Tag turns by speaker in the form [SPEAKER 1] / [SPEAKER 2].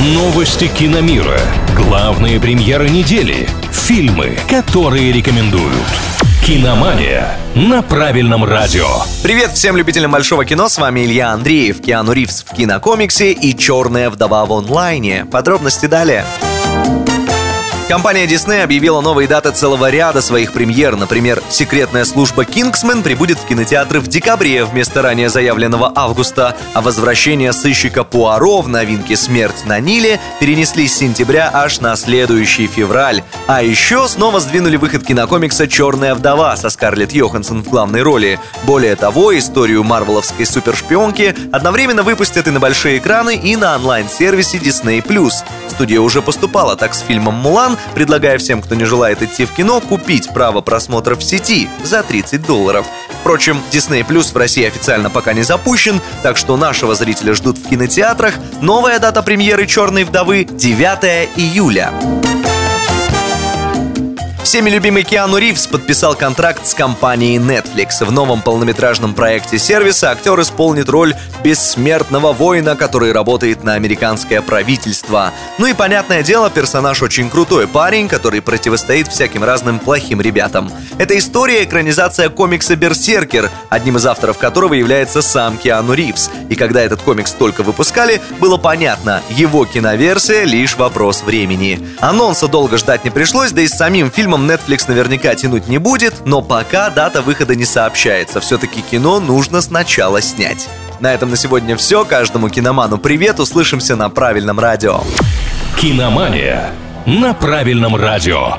[SPEAKER 1] Новости киномира. Главные премьеры недели. Фильмы, которые рекомендуют. Киномания на правильном радио.
[SPEAKER 2] Привет всем любителям большого кино, с вами Илья Андреев, Киану Ривз в кинокомиксе и «Черная вдова» в онлайне. Подробности далее. Компания Disney объявила новые даты целого ряда своих премьер. Например, секретная служба «Кингсмен» прибудет в кинотеатры в декабре вместо ранее заявленного августа, а возвращение сыщика Пуаро в новинке «Смерть на Ниле» перенесли с сентября аж на следующий февраль. А еще снова сдвинули выход кинокомикса «Черная вдова» со Скарлетт Йоханссон в главной роли. Более того, историю марвеловской супершпионки одновременно выпустят и на большие экраны, и на онлайн-сервисе Disney+. Студия уже поступала так с фильмом «Мулан», предлагая всем, кто не желает идти в кино, купить право просмотра в сети за 30 долларов. Впрочем, Disney Plus в России официально пока не запущен, так что нашего зрителя ждут в кинотеатрах. Новая дата премьеры «Черной вдовы» — 9 июля. Всеми любимый Киану Ривз подписал контракт с компанией Netflix. В новом полнометражном проекте сервиса актер исполнит роль бессмертного воина, который работает на американское правительство. Ну и, понятное дело, персонаж очень крутой парень, который противостоит всяким разным плохим ребятам. Эта история — экранизация комикса «Берсеркер», одним из авторов которого является сам Киану Ривз. И когда этот комикс только выпускали, было понятно, его киноверсия — лишь вопрос времени. Анонса долго ждать не пришлось, да и с самим фильмом фильмом Netflix наверняка тянуть не будет, но пока дата выхода не сообщается. Все-таки кино нужно сначала снять. На этом на сегодня все. Каждому киноману привет. Услышимся на правильном радио.
[SPEAKER 1] Киномания на правильном радио.